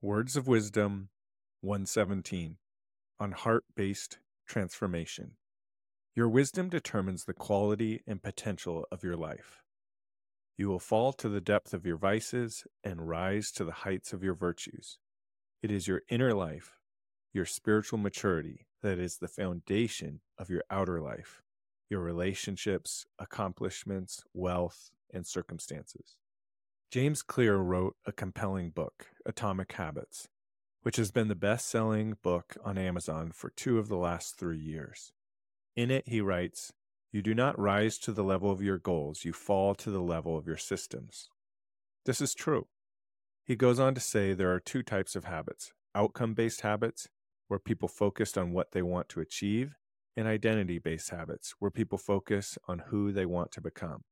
Words of Wisdom 117 on heart based transformation. Your wisdom determines the quality and potential of your life. You will fall to the depth of your vices and rise to the heights of your virtues. It is your inner life, your spiritual maturity, that is the foundation of your outer life, your relationships, accomplishments, wealth, and circumstances. James Clear wrote a compelling book, Atomic Habits, which has been the best selling book on Amazon for two of the last three years. In it, he writes, You do not rise to the level of your goals, you fall to the level of your systems. This is true. He goes on to say there are two types of habits outcome based habits, where people focus on what they want to achieve, and identity based habits, where people focus on who they want to become.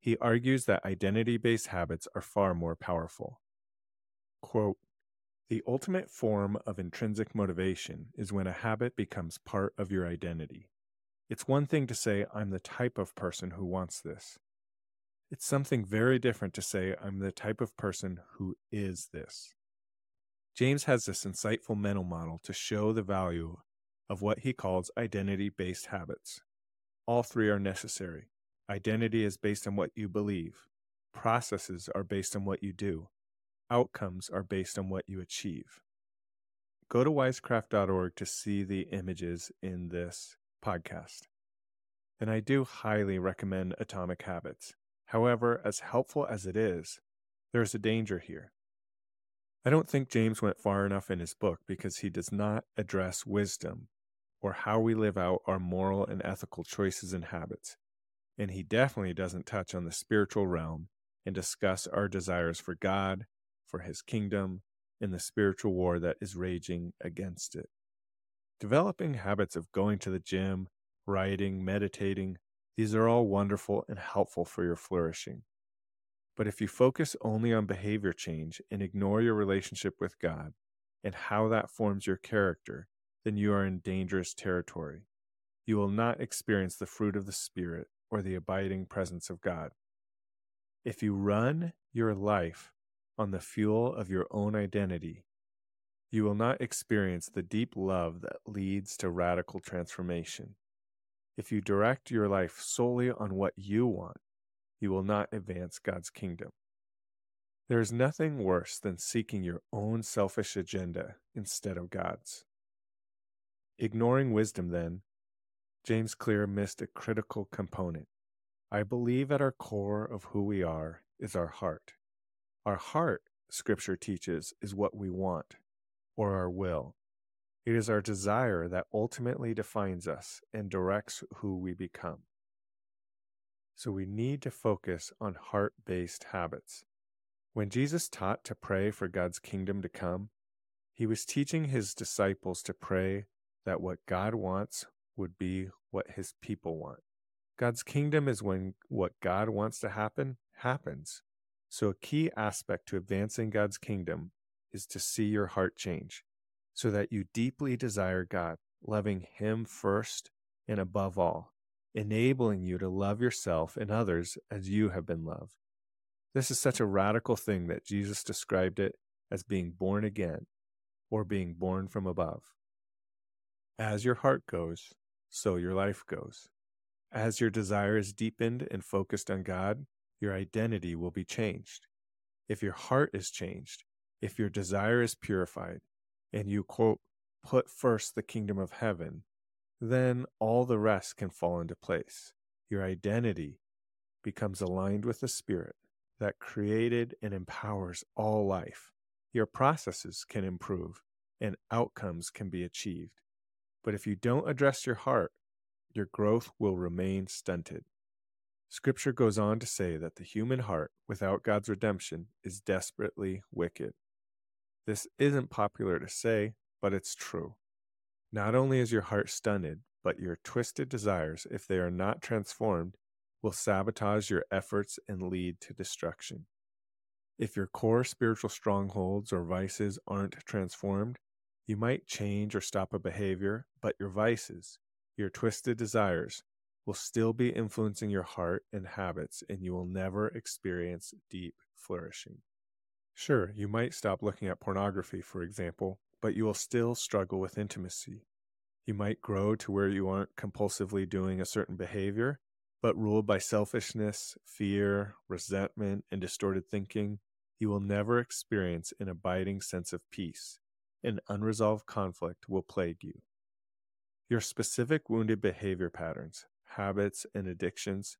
He argues that identity based habits are far more powerful. Quote, the ultimate form of intrinsic motivation is when a habit becomes part of your identity. It's one thing to say, I'm the type of person who wants this. It's something very different to say, I'm the type of person who is this. James has this insightful mental model to show the value of what he calls identity based habits. All three are necessary. Identity is based on what you believe, processes are based on what you do, outcomes are based on what you achieve. Go to wisecraft.org to see the images in this podcast. And I do highly recommend Atomic Habits. However, as helpful as it is, there's a danger here. I don't think James went far enough in his book because he does not address wisdom or how we live out our moral and ethical choices and habits. And he definitely doesn't touch on the spiritual realm and discuss our desires for God, for his kingdom and the spiritual war that is raging against it. Developing habits of going to the gym, writing, meditating, these are all wonderful and helpful for your flourishing. But if you focus only on behavior change and ignore your relationship with God and how that forms your character, then you are in dangerous territory. You will not experience the fruit of the Spirit or the abiding presence of God. If you run your life on the fuel of your own identity, you will not experience the deep love that leads to radical transformation. If you direct your life solely on what you want, you will not advance God's kingdom. There is nothing worse than seeking your own selfish agenda instead of God's. Ignoring wisdom, then, James Clear missed a critical component. I believe at our core of who we are is our heart. Our heart, Scripture teaches, is what we want, or our will. It is our desire that ultimately defines us and directs who we become. So we need to focus on heart based habits. When Jesus taught to pray for God's kingdom to come, he was teaching his disciples to pray that what God wants would be what his people want. God's kingdom is when what God wants to happen happens. So, a key aspect to advancing God's kingdom is to see your heart change so that you deeply desire God, loving Him first and above all, enabling you to love yourself and others as you have been loved. This is such a radical thing that Jesus described it as being born again or being born from above. As your heart goes, so your life goes. As your desire is deepened and focused on God, your identity will be changed. If your heart is changed, if your desire is purified, and you, quote, put first the kingdom of heaven, then all the rest can fall into place. Your identity becomes aligned with the Spirit that created and empowers all life. Your processes can improve and outcomes can be achieved. But if you don't address your heart, your growth will remain stunted. Scripture goes on to say that the human heart, without God's redemption, is desperately wicked. This isn't popular to say, but it's true. Not only is your heart stunted, but your twisted desires, if they are not transformed, will sabotage your efforts and lead to destruction. If your core spiritual strongholds or vices aren't transformed, you might change or stop a behavior, but your vices, your twisted desires, will still be influencing your heart and habits, and you will never experience deep flourishing. Sure, you might stop looking at pornography, for example, but you will still struggle with intimacy. You might grow to where you aren't compulsively doing a certain behavior, but ruled by selfishness, fear, resentment, and distorted thinking, you will never experience an abiding sense of peace. An unresolved conflict will plague you. Your specific wounded behavior patterns, habits, and addictions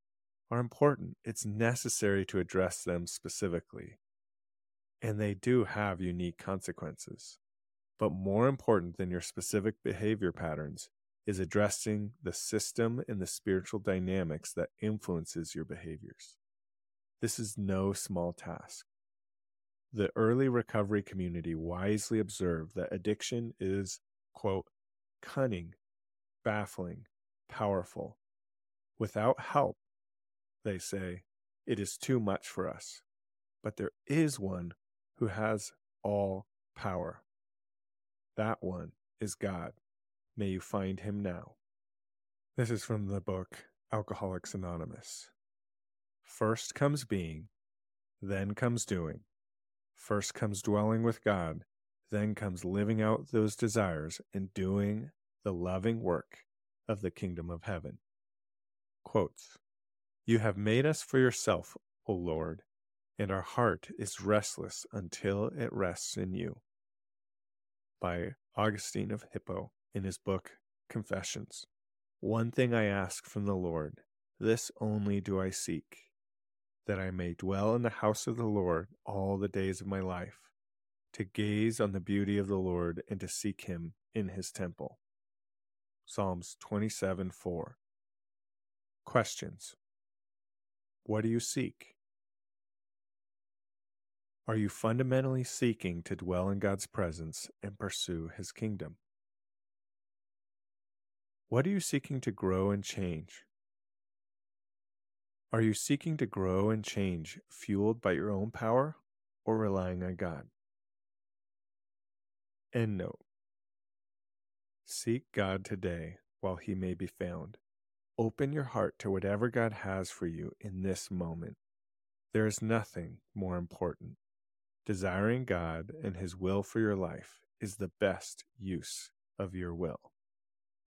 are important. It's necessary to address them specifically. And they do have unique consequences. But more important than your specific behavior patterns is addressing the system and the spiritual dynamics that influences your behaviors. This is no small task. The early recovery community wisely observed that addiction is, quote, cunning, baffling, powerful. Without help, they say, it is too much for us. But there is one who has all power. That one is God. May you find him now. This is from the book Alcoholics Anonymous. First comes being, then comes doing. First comes dwelling with God, then comes living out those desires and doing the loving work of the kingdom of heaven. Quotes You have made us for yourself, O Lord, and our heart is restless until it rests in you. By Augustine of Hippo in his book Confessions. One thing I ask from the Lord, this only do I seek, that I may dwell in the house of the Lord all the days of my life, to gaze on the beauty of the Lord and to seek him in his temple. Psalms 27 4. Questions What do you seek? Are you fundamentally seeking to dwell in God's presence and pursue his kingdom? What are you seeking to grow and change? Are you seeking to grow and change fueled by your own power or relying on God? End note. Seek God today while he may be found. Open your heart to whatever God has for you in this moment. There is nothing more important. Desiring God and his will for your life is the best use of your will.